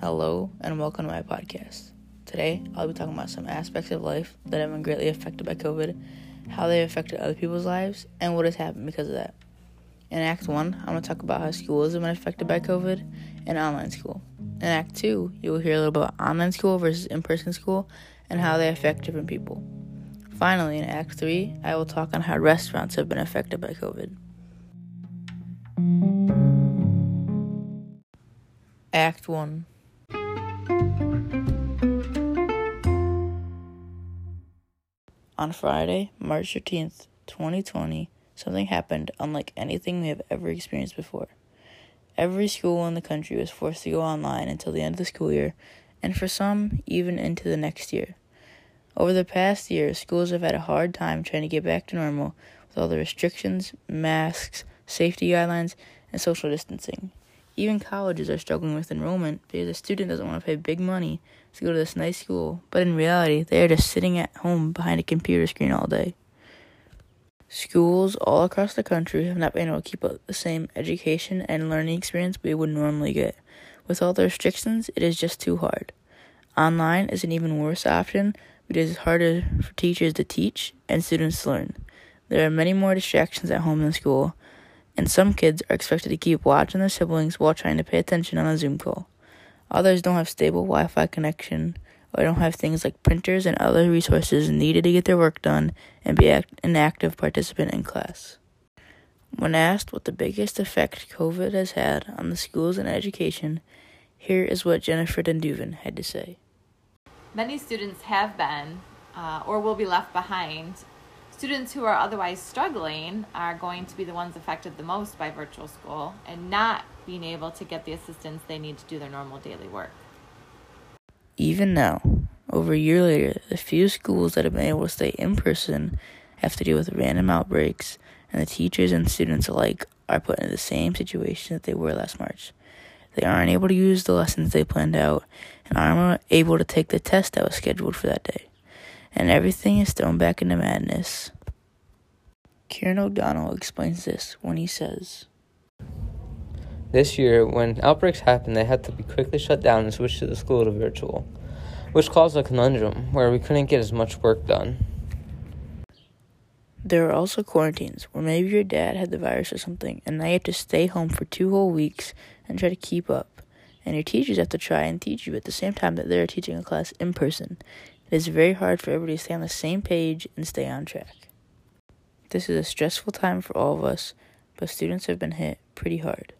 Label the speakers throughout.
Speaker 1: Hello, and welcome to my podcast. Today, I'll be talking about some aspects of life that have been greatly affected by COVID, how they affected other people's lives, and what has happened because of that. In Act 1, I'm going to talk about how schools have been affected by COVID and online school. In Act 2, you will hear a little about online school versus in person school and how they affect different people. Finally, in Act 3, I will talk on how restaurants have been affected by COVID. Act 1 On Friday, March 13th, 2020, something happened unlike anything we have ever experienced before. Every school in the country was forced to go online until the end of the school year, and for some, even into the next year. Over the past year, schools have had a hard time trying to get back to normal with all the restrictions, masks, safety guidelines, and social distancing. Even colleges are struggling with enrollment because a student doesn't want to pay big money to go to this nice school, but in reality, they are just sitting at home behind a computer screen all day. Schools all across the country have not been able to keep up the same education and learning experience we would normally get. With all the restrictions, it is just too hard. Online is an even worse option because it's harder for teachers to teach and students to learn. There are many more distractions at home than school, and some kids are expected to keep watching their siblings while trying to pay attention on a Zoom call. Others don't have stable Wi Fi connection or don't have things like printers and other resources needed to get their work done and be act- an active participant in class. When asked what the biggest effect COVID has had on the schools and education, here is what Jennifer Dunduvan had to say.
Speaker 2: Many students have been uh, or will be left behind. Students who are otherwise struggling are going to be the ones affected the most by virtual school and not being able to get the assistance they need to do their normal daily work.
Speaker 1: Even now, over a year later, the few schools that have been able to stay in person have to deal with random outbreaks, and the teachers and students alike are put in the same situation that they were last March. They aren't able to use the lessons they planned out and aren't able to take the test that was scheduled for that day. And everything is thrown back into madness. Kieran O'Donnell explains this when he says,
Speaker 3: This year, when outbreaks happened, they had to be quickly shut down and switch to the school to virtual, which caused a conundrum where we couldn't get as much work done.
Speaker 1: There are also quarantines where maybe your dad had the virus or something, and now you have to stay home for two whole weeks and try to keep up. And your teachers have to try and teach you at the same time that they're teaching a class in person. It is very hard for everybody to stay on the same page and stay on track. This is a stressful time for all of us, but students have been hit pretty hard.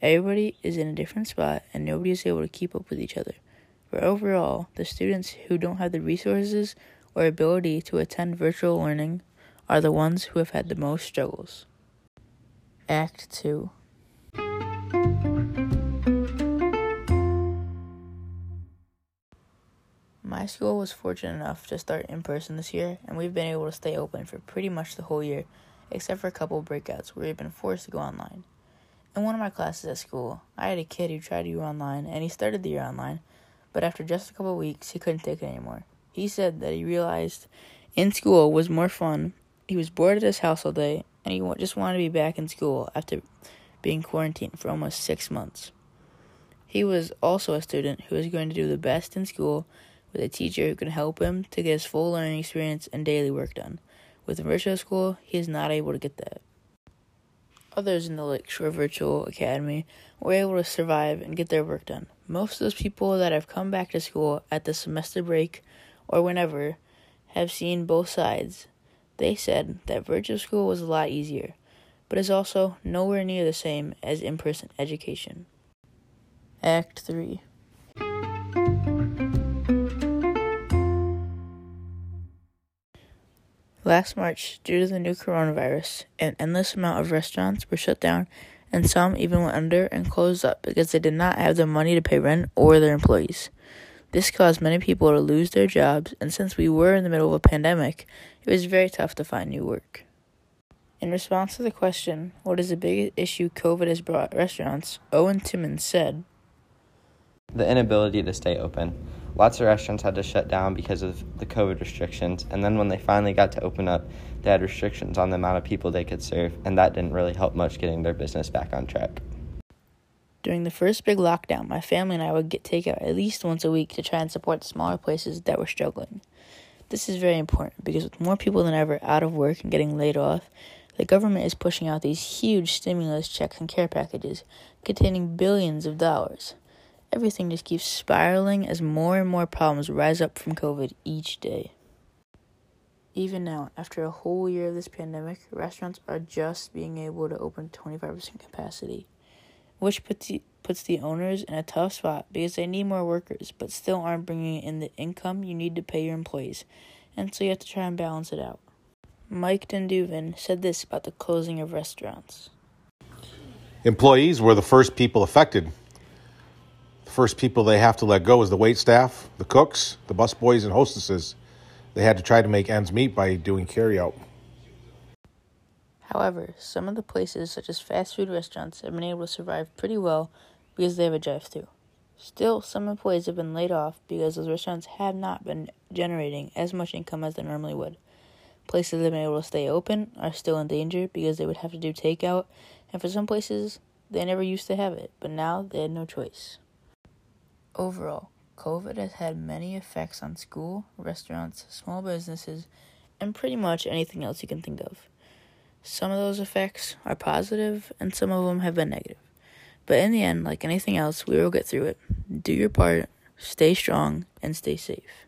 Speaker 1: Everybody is in a different spot and nobody is able to keep up with each other. But overall, the students who don't have the resources or ability to attend virtual learning are the ones who have had the most struggles. Act 2 My school was fortunate enough to start in person this year, and we've been able to stay open for pretty much the whole year, except for a couple breakouts where we've been forced to go online. In one of my classes at school, I had a kid who tried to do online, and he started the year online, but after just a couple weeks, he couldn't take it anymore. He said that he realized in school was more fun. He was bored at his house all day, and he just wanted to be back in school after being quarantined for almost six months. He was also a student who was going to do the best in school with a teacher who can help him to get his full learning experience and daily work done. With a virtual school, he is not able to get that. Others in the Lakeshore Virtual Academy were able to survive and get their work done. Most of those people that have come back to school at the semester break or whenever have seen both sides. They said that virtual school was a lot easier, but is also nowhere near the same as in person education. Act 3 Last March, due to the new coronavirus, an endless amount of restaurants were shut down, and some even went under and closed up because they did not have the money to pay rent or their employees. This caused many people to lose their jobs, and since we were in the middle of a pandemic, it was very tough to find new work. In response to the question, What is the biggest issue COVID has brought restaurants? Owen Timmons said,
Speaker 4: The inability to stay open. Lots of restaurants had to shut down because of the COVID restrictions, and then when they finally got to open up, they had restrictions on the amount of people they could serve, and that didn't really help much getting their business back on track.
Speaker 1: During the first big lockdown, my family and I would get takeout at least once a week to try and support smaller places that were struggling. This is very important because with more people than ever out of work and getting laid off, the government is pushing out these huge stimulus checks and care packages containing billions of dollars. Everything just keeps spiraling as more and more problems rise up from COVID each day. Even now, after a whole year of this pandemic, restaurants are just being able to open 25% capacity, which puts the, puts the owners in a tough spot because they need more workers but still aren't bringing in the income you need to pay your employees, and so you have to try and balance it out. Mike Dunduvin said this about the closing of restaurants.
Speaker 5: Employees were the first people affected. First people they have to let go is the wait staff, the cooks, the busboys, and hostesses they had to try to make ends meet by doing carryout.
Speaker 1: However, some of the places, such as fast food restaurants, have been able to survive pretty well because they have a drive through. Still, some employees have been laid off because those restaurants have not been generating as much income as they normally would. Places that have been able to stay open are still in danger because they would have to do takeout, and for some places, they never used to have it, but now they had no choice. Overall, COVID has had many effects on school, restaurants, small businesses, and pretty much anything else you can think of. Some of those effects are positive, and some of them have been negative. But in the end, like anything else, we will get through it. Do your part, stay strong, and stay safe.